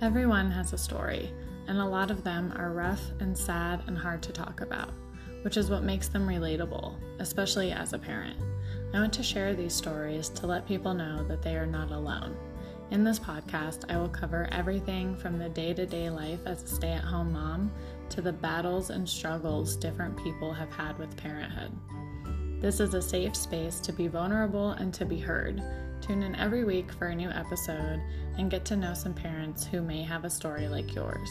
Everyone has a story, and a lot of them are rough and sad and hard to talk about, which is what makes them relatable, especially as a parent. I want to share these stories to let people know that they are not alone. In this podcast, I will cover everything from the day to day life as a stay at home mom to the battles and struggles different people have had with parenthood. This is a safe space to be vulnerable and to be heard. Tune in every week for a new episode and get to know some parents who may have a story like yours.